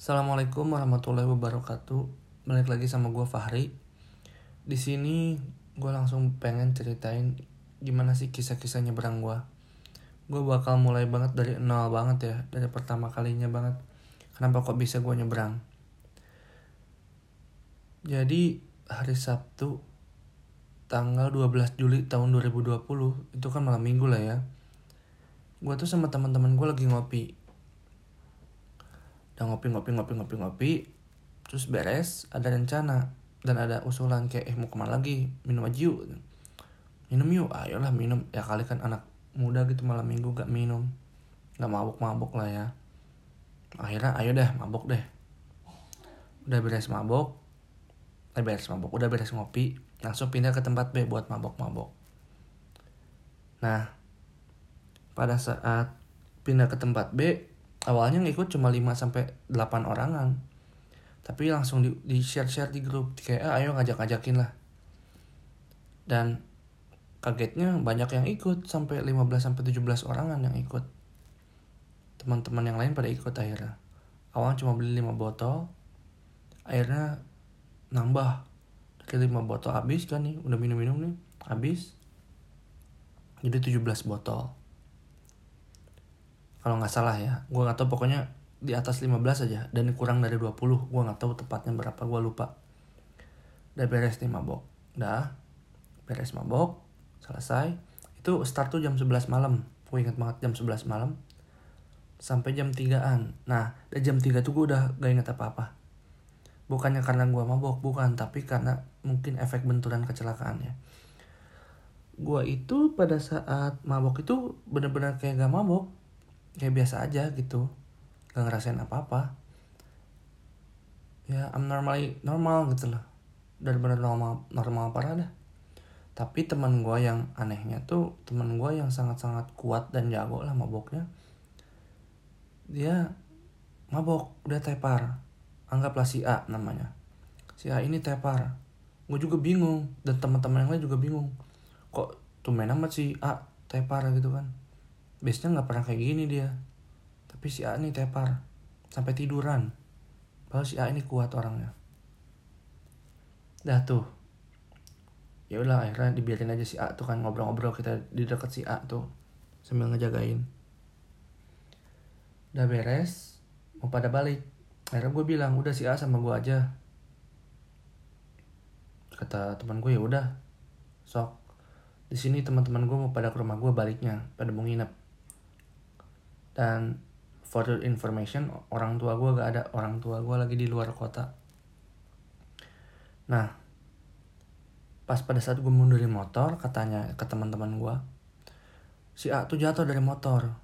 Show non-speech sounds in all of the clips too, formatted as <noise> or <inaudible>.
Assalamualaikum warahmatullahi wabarakatuh. Balik lagi sama gue Fahri. Di sini gue langsung pengen ceritain gimana sih kisah-kisah nyebrang gue. Gue bakal mulai banget dari nol banget ya, dari pertama kalinya banget. Kenapa kok bisa gue nyebrang? Jadi hari Sabtu tanggal 12 Juli tahun 2020 itu kan malam minggu lah ya. Gue tuh sama teman-teman gue lagi ngopi udah ngopi ngopi ngopi ngopi ngopi terus beres ada rencana dan ada usulan kayak eh mau ke mana lagi? Minum aja yuk. Minum yuk? Ayolah minum. Ya kali kan anak muda gitu malam minggu gak minum. Gak mabuk mabuk lah ya. Akhirnya ayo deh mabuk deh. Udah beres mabuk eh beres mabuk udah beres ngopi langsung pindah ke tempat B buat mabok mabok nah pada saat pindah ke tempat B awalnya ngikut cuma 5 sampai 8 orangan. Tapi langsung di, di share-share di grup kayak ah, ayo ngajak-ngajakin lah. Dan kagetnya banyak yang ikut sampai 15 sampai 17 orangan yang ikut. Teman-teman yang lain pada ikut akhirnya. Awalnya cuma beli 5 botol. Akhirnya nambah. Kayak 5 botol habis kan nih, udah minum-minum nih, habis. Jadi 17 botol kalau nggak salah ya gue nggak tahu pokoknya di atas 15 aja dan kurang dari 20 gue nggak tahu tepatnya berapa gue lupa. Udah beres nih mabok. Udah beres mabok selesai. Itu start tuh jam 11 malam. Gue ingat banget jam 11 malam sampai jam 3an nah dari jam 3 tuh gue udah gak inget apa-apa. Bukannya karena gue mabok bukan tapi karena mungkin efek benturan kecelakaan ya. Gue itu pada saat mabok itu bener-bener kayak gak mabok kayak biasa aja gitu. Gak ngerasain apa-apa. Ya I'm normally normal gitu loh. Dari bener normal normal parah dah. Tapi teman gue yang anehnya tuh teman gue yang sangat-sangat kuat dan jago lah maboknya dia mabok udah tepar. Anggaplah si A namanya. Si A ini tepar. Gue juga bingung dan teman-teman yang lain juga bingung. Kok tumben amat si A tepar gitu kan biasanya nggak pernah kayak gini dia. Tapi si A ini tepar sampai tiduran. Padahal si A ini kuat orangnya. Dah tuh. Ya udah akhirnya dibiarin aja si A tuh kan ngobrol-ngobrol kita di dekat si A tuh sambil ngejagain. Udah beres mau pada balik. Akhirnya gue bilang udah si A sama gue aja. Kata teman gue ya udah sok. Di sini teman-teman gue mau pada ke rumah gue baliknya pada mau nginep dan for the information orang tua gue gak ada. Orang tua gue lagi di luar kota. Nah pas pada saat gue mundurin motor katanya ke teman-teman gue si A tuh jatuh dari motor.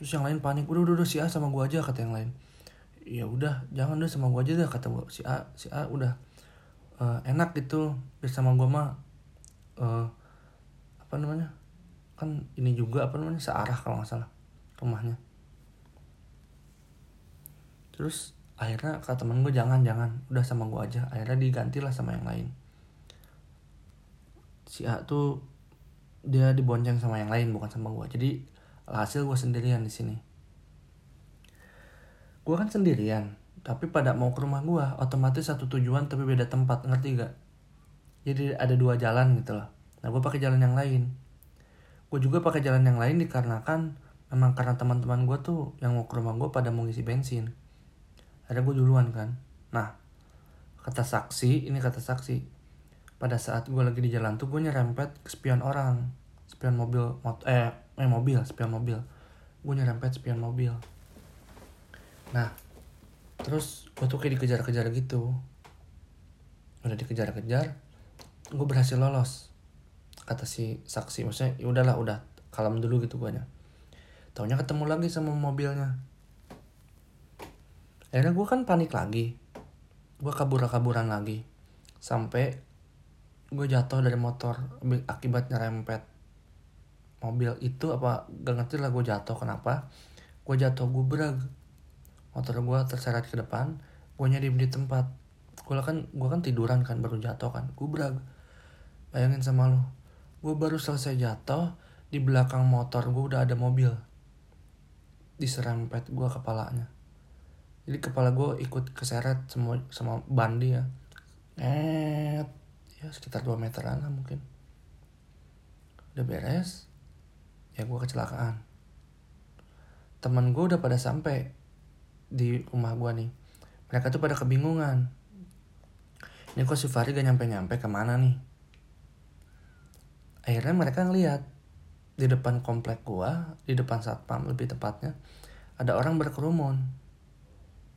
Terus yang lain panik udah udah, udah si A sama gue aja kata yang lain. Ya udah jangan deh sama gue aja deh kata gue si A si A udah uh, enak gitu bersama gue mah uh, apa namanya kan ini juga apa namanya searah kalau nggak salah rumahnya terus akhirnya kata temen gue jangan jangan. Udah sama gue aja. Akhirnya diganti lah sama yang lain. Si A tuh dia dibonceng sama yang lain bukan sama gue jadi hasil gue sendirian di sini. Gue kan sendirian tapi pada mau ke rumah gue otomatis satu tujuan tapi beda tempat ngerti gak jadi ada dua jalan gitu loh nah gue pakai jalan yang lain. Gue juga pakai jalan yang lain dikarenakan memang karena teman-teman gue tuh yang mau ke rumah gue pada mau ngisi bensin ada gue duluan kan. Nah kata saksi ini kata saksi. Pada saat gue lagi di jalan tuh gue nyerempet ke spion orang. Spion mobil mot eh, eh mobil spion mobil. Gue nyerempet spion mobil. Nah terus gue tuh kayak dikejar-kejar gitu. Udah dikejar-kejar gue berhasil lolos kata si saksi. Maksudnya ya udahlah udah kalem dulu gitu gue nya. Taunya ketemu lagi sama mobilnya akhirnya gue kan panik lagi. Gue kabur-kaburan lagi. Sampai gue jatuh dari motor akibat nyerempet mobil itu apa gak ngerti lah gue jatuh kenapa. Gue jatuh gue berag motor gue terseret ke depan gue nyari di tempat. Gue kan gue kan tiduran kan baru jatuh kan gue berag bayangin sama lo gue baru selesai jatuh di belakang motor gue udah ada mobil. Diserempet gue kepalanya jadi kepala gue ikut keseret semua sama bandi ya net. Ya sekitar 2 meteran lah mungkin. Udah beres ya gue kecelakaan. Teman gue udah pada sampai di rumah gue nih. Mereka tuh pada kebingungan. Ini kok si Fahri gak nyampe-nyampe ke mana nih? Akhirnya mereka ngeliat di depan komplek gua di depan satpam lebih tepatnya ada orang berkerumun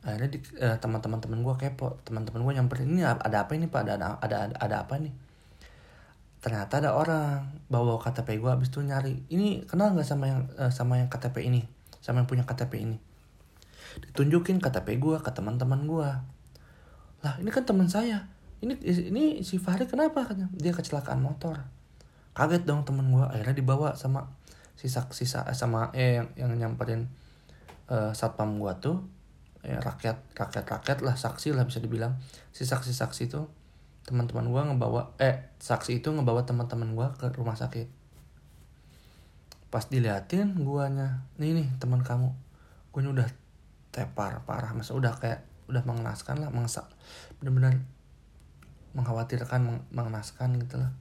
akhirnya di, eh, teman-teman teman gua kepo. Teman-teman gua nyamperin ini ada apa ini pak? Ada ada ada, ada apa nih ternyata ada orang bawa KTP gua abis itu nyari ini kenal nggak sama yang eh, sama yang KTP ini? Sama yang punya KTP ini? Ditunjukin KTP gua ke teman-teman gua. Lah ini kan teman saya. Ini ini si Fahri kenapa? dia kecelakaan motor. Kaget dong temen gue akhirnya dibawa sama sisa sisa sama eh yang yang nyamperin uh, satpam gue tuh ya, rakyat rakyat rakyat lah saksi lah bisa dibilang. Si saksi saksi tuh teman-teman gue ngebawa eh saksi itu ngebawa teman-teman gue ke rumah sakit. Pas diliatin guanya nih nih teman kamu. Gue udah tepar parah masa udah kayak udah mengenaskan lah mengsak bener-bener mengkhawatirkan mengenaskan gitu lah.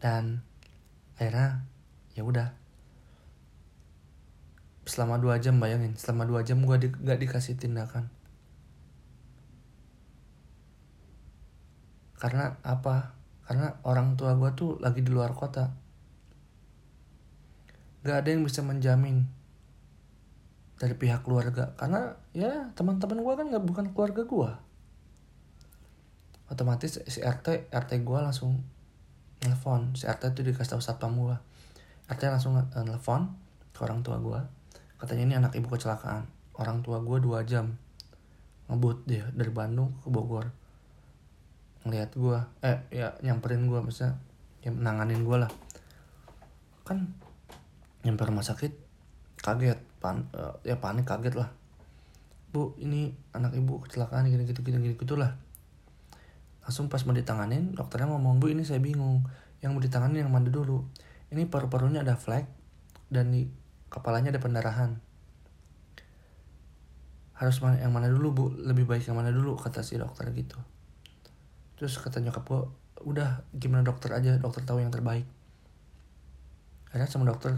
Dan akhirnya ya udah selama dua jam bayangin. Selama dua jam gue di, gak dikasih tindakan. Karena apa? Karena orang tua gue tuh lagi di luar kota. Gak ada yang bisa menjamin dari pihak keluarga. Karena ya teman-teman gue kan nggak bukan keluarga gue otomatis si RT RT gue langsung nelfon. Si RT itu dikasih tahu satpam gue RT langsung uh, nelfon ke orang tua gue katanya ini anak ibu kecelakaan. Orang tua gue dua jam. Ngebut dia dari Bandung ke Bogor. Ngeliat gue eh ya nyamperin gue misalnya yang nanganin gue lah. Kan nyamper rumah sakit kaget. Pan uh, ya panik kaget lah. Bu ini anak ibu kecelakaan gini gitu gini gitu gitulah langsung pas mau ditanganin dokternya ngomong bu ini saya bingung. Yang mau ditanganin yang mana dulu. Ini paru-parunya ada flek dan di kepalanya ada pendarahan. Harus mana yang mana dulu bu? Lebih baik yang mana dulu? Kata si dokter gitu. Terus kata nyokap gue udah gimana dokter aja? Dokter tahu yang terbaik. Akhirnya sama dokter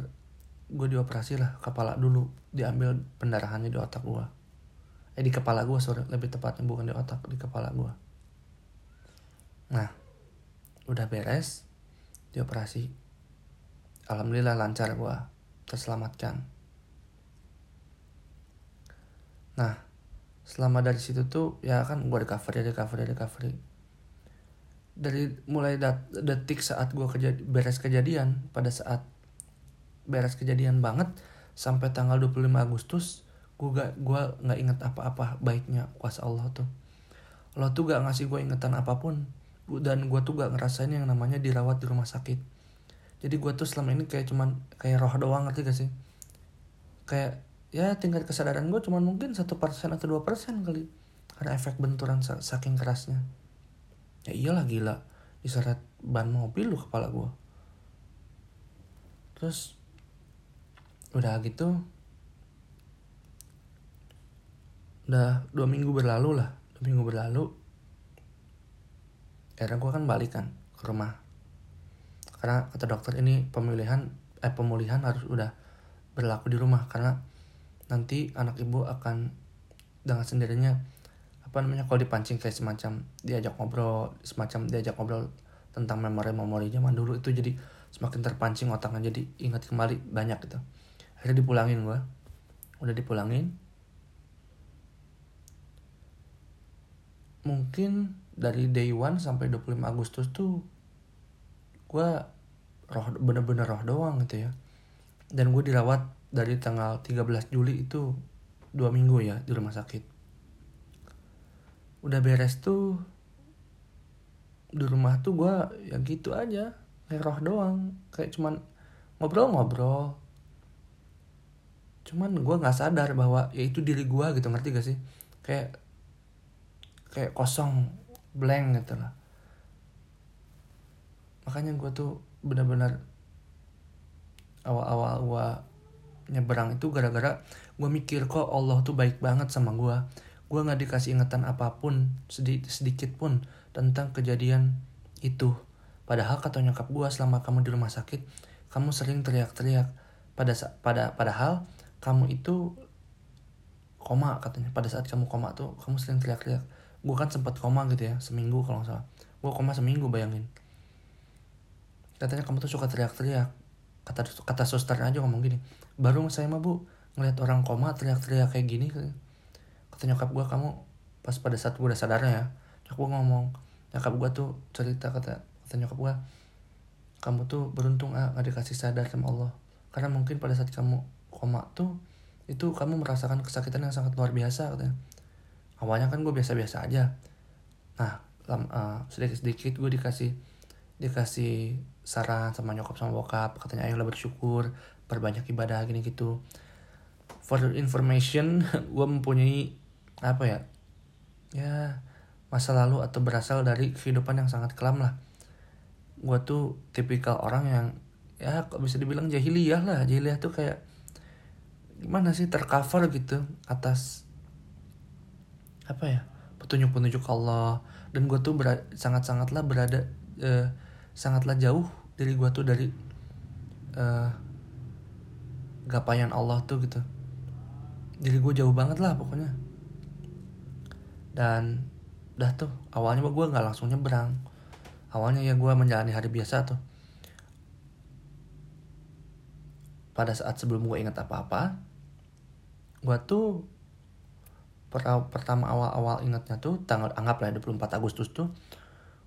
gue dioperasi lah kepala dulu diambil pendarahannya di otak gue eh di kepala gue sorry lebih tepatnya bukan di otak di kepala gue Nah, udah beres, dioperasi. Alhamdulillah lancar gue, terselamatkan. Nah, selama dari situ tuh ya kan gue recovery, recovery, recovery. Dari mulai detik saat gue kejadi beres kejadian, pada saat beres kejadian banget, sampai tanggal 25 Agustus, gue gak gue nggak inget apa-apa baiknya kuasa Allah tuh. Allah tuh gak ngasih gue ingetan apa pun dan gue tuh gak ngerasain yang namanya dirawat di rumah sakit jadi gue tuh selama ini kayak cuman kayak roh doang ngerti gak sih? Kayak ya tingkat kesadaran gue cuman mungkin satu persen atau dua persen kali. Karena efek benturan saking kerasnya. Ya iyalah gila. Diseret ban mobil lu kepala gue terus udah gitu udah dua minggu berlalu lah. Dua minggu berlalu akhirnya gue kan balikan ke rumah karena kata dokter ini pemilihan eh pemulihan harus udah berlaku di rumah karena nanti anak ibu akan dengan sendirinya apa namanya kalau dipancing kayak semacam diajak ngobrol semacam diajak ngobrol tentang memori-memori zaman dulu itu jadi semakin terpancing otaknya jadi ingat kembali banyak gitu. Akhirnya dipulangin gue udah dipulangin. Mungkin dari day one sampai 25 Agustus tuh gue roh bener-bener roh doang gitu ya. Dan gue dirawat dari tanggal 13 Juli itu dua minggu ya di rumah sakit. Udah beres tuh di rumah tuh gue ya gitu aja kayak roh doang. Kayak cuman ngobrol-ngobrol. Cuman gue nggak sadar bahwa ya itu diri gue gitu ngerti gak sih? Kayak kayak kosong blank gitu lah makanya gue tuh benar-benar awal-awal gue nyeberang itu gara-gara gue mikir kok Allah tuh baik banget sama gue gue nggak dikasih ingatan apa pun sedikit sedikit pun tentang kejadian itu. Padahal kata nyokap gue selama kamu di rumah sakit kamu sering teriak-teriak. Pada pada padahal kamu itu koma katanya. Pada saat kamu koma tuh kamu sering teriak-teriak. Gue kan sempat koma gitu ya seminggu kalau nggak salah. Gue koma seminggu bayangin katanya kamu tuh suka teriak-teriak. Kata kata suster aja ngomong gini baru saya mah bu ngeliat orang koma teriak-teriak kayak gini. Kata nyokap gue kamu pas pada saat gue udah sadar ya. Nyokap gue ngomong nyokap gue tuh cerita kata kata nyokap gue kamu tuh beruntung ah gak dikasih sadar sama Allah. Karena mungkin pada saat kamu koma tuh itu kamu merasakan kesakitan yang sangat luar biasa katanya. Awalnya kan gue biasa-biasa aja. Nah uh, sedikit-sedikit gue dikasih dikasih saran sama nyokap sama bokap katanya ayolah bersyukur perbanyak ibadah gini gitu. For information <laughs> gue mempunyai apa ya ya masa lalu atau berasal dari kehidupan yang sangat kelam lah. Gue tuh tipikal orang yang ya kok bisa dibilang jahiliyah lah. Jahiliyah tuh kayak gimana sih tercover gitu atas apa ya petunjuk-petunjuk Allah. Dan gue tuh sangat-sangatlah berada uh, sangatlah jauh dari gue tuh dari uh, gapayan Allah tuh gitu. Jadi gue jauh banget lah pokoknya. Dan dah tuh awalnya gue nggak langsung nyebrang. Awalnya ya gue menjalani hari biasa tuh. Pada saat sebelum gue ingat apa-apa gue tuh per pertama awal-awal ingatnya tuh tanggal anggap lah 24 Agustus tuh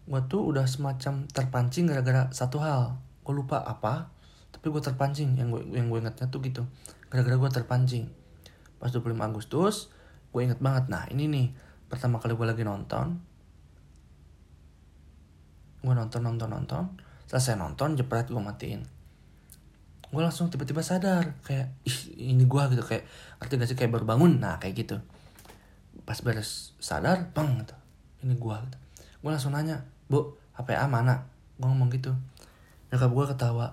gue tuh udah semacam terpancing gara-gara satu hal. Gue lupa apa tapi gue terpancing. Yang gue yang gue ingatnya tuh gitu. Gara-gara gue terpancing. Pas 25 Agustus gue inget banget. Nah ini nih pertama kali gue lagi nonton. Gue nonton nonton nonton. Selesai nonton jepret gue matiin. Gue langsung tiba-tiba sadar kayak ih ini gue gitu. Kayak arti gak sih? Kayak baru bangun. Nah kayak gitu. Pas beres sadar bang gitu. Ini gue gitu. Gue langsung nanya bu HPA mana? Gue ngomong gitu. Nyokap gue ketawa.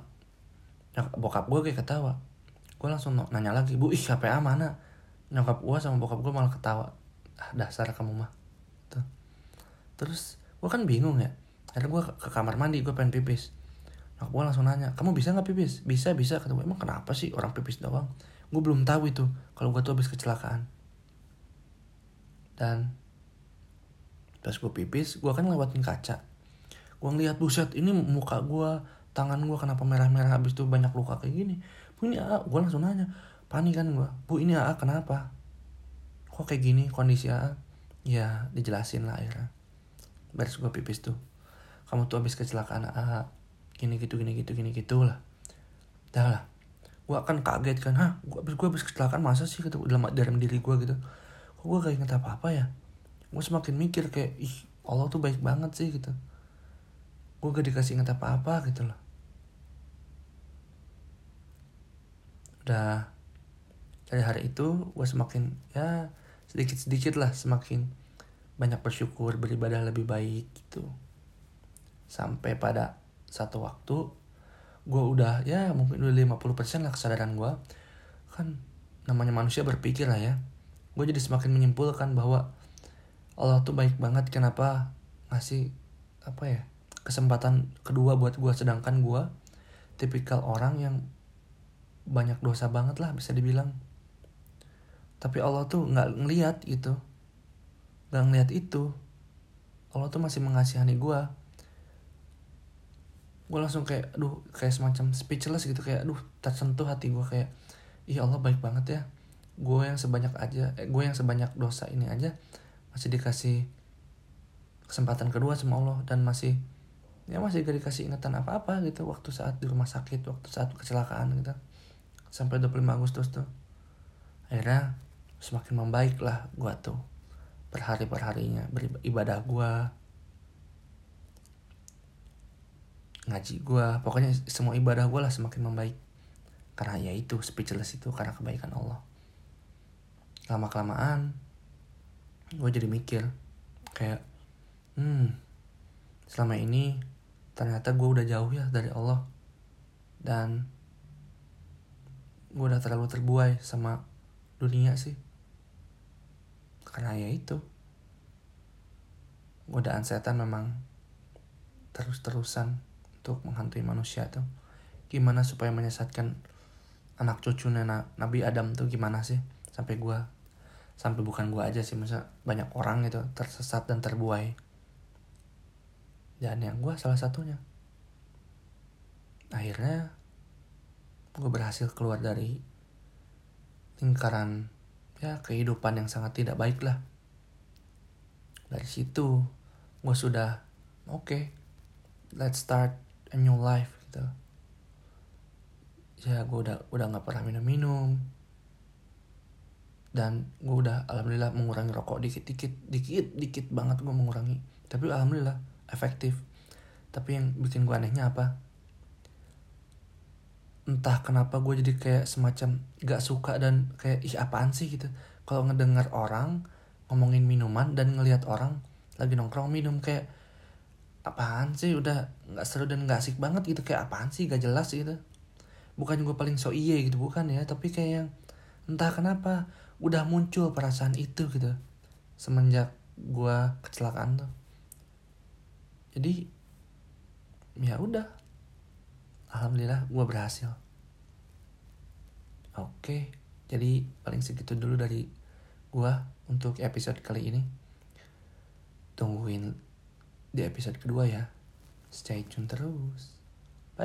Nyokap bokap gue kayak ketawa. Gue langsung nanya lagi bu ih HPA mana? Nyokap gue sama bokap gue malah ketawa. Ah dasar kamu mah. Tuh terus gue kan bingung ya. Akhirnya gue ke kamar mandi gue pengen pipis. Nyokap gue langsung nanya kamu bisa nggak pipis? Bisa bisa kata gue emang kenapa sih orang pipis doang? Gue belum tahu itu kalau gue tuh habis kecelakaan. Dan pas gue pipis gue kan lewatin kaca. Gue ngeliat buset ini muka gue tangan gue kenapa merah-merah habis itu banyak luka kayak gini? Ini ah, gue langsung nanya. Panik kan gue bu ini AA kenapa? Kok kayak gini kondisi AA ya dijelasin lah akhirnya. Beres gue pipis tuh. Kamu tuh habis kecelakaan AA gini gitu gini gitu gini gitu lah. Dah lah. Gue akan kaget kan hah gue habis gue habis kecelakaan masa sih? Gitu dalam dalam diri gue gitu. Kok gue gak inget apa apa ya gue semakin mikir kayak ih Allah tuh baik banget sih gitu. Gue gak dikasih inget apa apa gitu loh. Udah dari hari itu gue semakin ya sedikit-sedikit lah semakin banyak bersyukur beribadah lebih baik gitu. Sampai pada satu waktu gue udah ya mungkin udah 50% lah kesadaran gue kan namanya manusia berpikir lah ya. Gue jadi semakin menyimpulkan bahwa Allah tuh baik banget kenapa ngasih apa ya kesempatan kedua buat gue sedangkan gue tipikal orang yang banyak dosa banget lah bisa dibilang. Tapi Allah tuh nggak ngeliat gitu. Nggak ngeliat itu. Allah tuh masih mengasihani gue gue langsung kayak aduh kayak semacam speechless gitu. Kayak aduh tersentuh hati gue kayak iya Allah baik banget ya. Gue yang sebanyak aja eh, gue yang sebanyak dosa ini aja masih dikasih kesempatan kedua sama Allah dan masih ya masih gak dikasih ingatan apa-apa gitu waktu saat di rumah sakit waktu saat kecelakaan gitu. Sampai 25 Agustus tuh. Akhirnya semakin membaik lah gue tuh berhari perharinya beribadah gue ngaji gue pokoknya semua ibadah gue lah semakin membaik. Karena ya itu speechless itu karena kebaikan Allah. Lama kelamaan gue jadi mikir kayak hmm selama ini ternyata gue udah jauh ya dari Allah. Dan gue udah terlalu terbuai sama dunia sih. Karena ya itu godaan setan memang terus-terusan untuk menghantui manusia tuh. Gimana supaya menyesatkan anak cucunya Nabi Adam tuh gimana sih? Sampai gua sampai bukan gua aja sih masa banyak orang itu tersesat dan terbuai. Dan yang gua salah satunya. Akhirnya gue berhasil keluar dari lingkaran ya kehidupan yang sangat tidak baik lah. Dari situ gue sudah oke okay, let's start a new life gitu. Ya gue udah udah nggak pernah minum minum dan gue udah alhamdulillah mengurangi rokok dikit dikit dikit dikit banget gue mengurangi. Tapi alhamdulillah efektif. Tapi yang bikin gue anehnya apa? Entah kenapa gue jadi kayak semacam gak suka dan kayak ih apaan sih? gitu. Kalau ngedengar orang ngomongin minuman dan ngelihat orang lagi nongkrong minum kayak apaan sih? Udah nggak seru dan nggak asik banget gitu. Kayak apaan sih? Gak jelas gitu. Bukan gue paling so iye gitu bukan ya. Tapi kayak yang entah kenapa udah muncul perasaan itu gitu semenjak gue kecelakaan tuh. Jadi ya udah. Alhamdulillah gue berhasil. Oke jadi paling segitu dulu dari gue untuk episode kali ini. Tungguin di episode kedua ya. Stay tune terus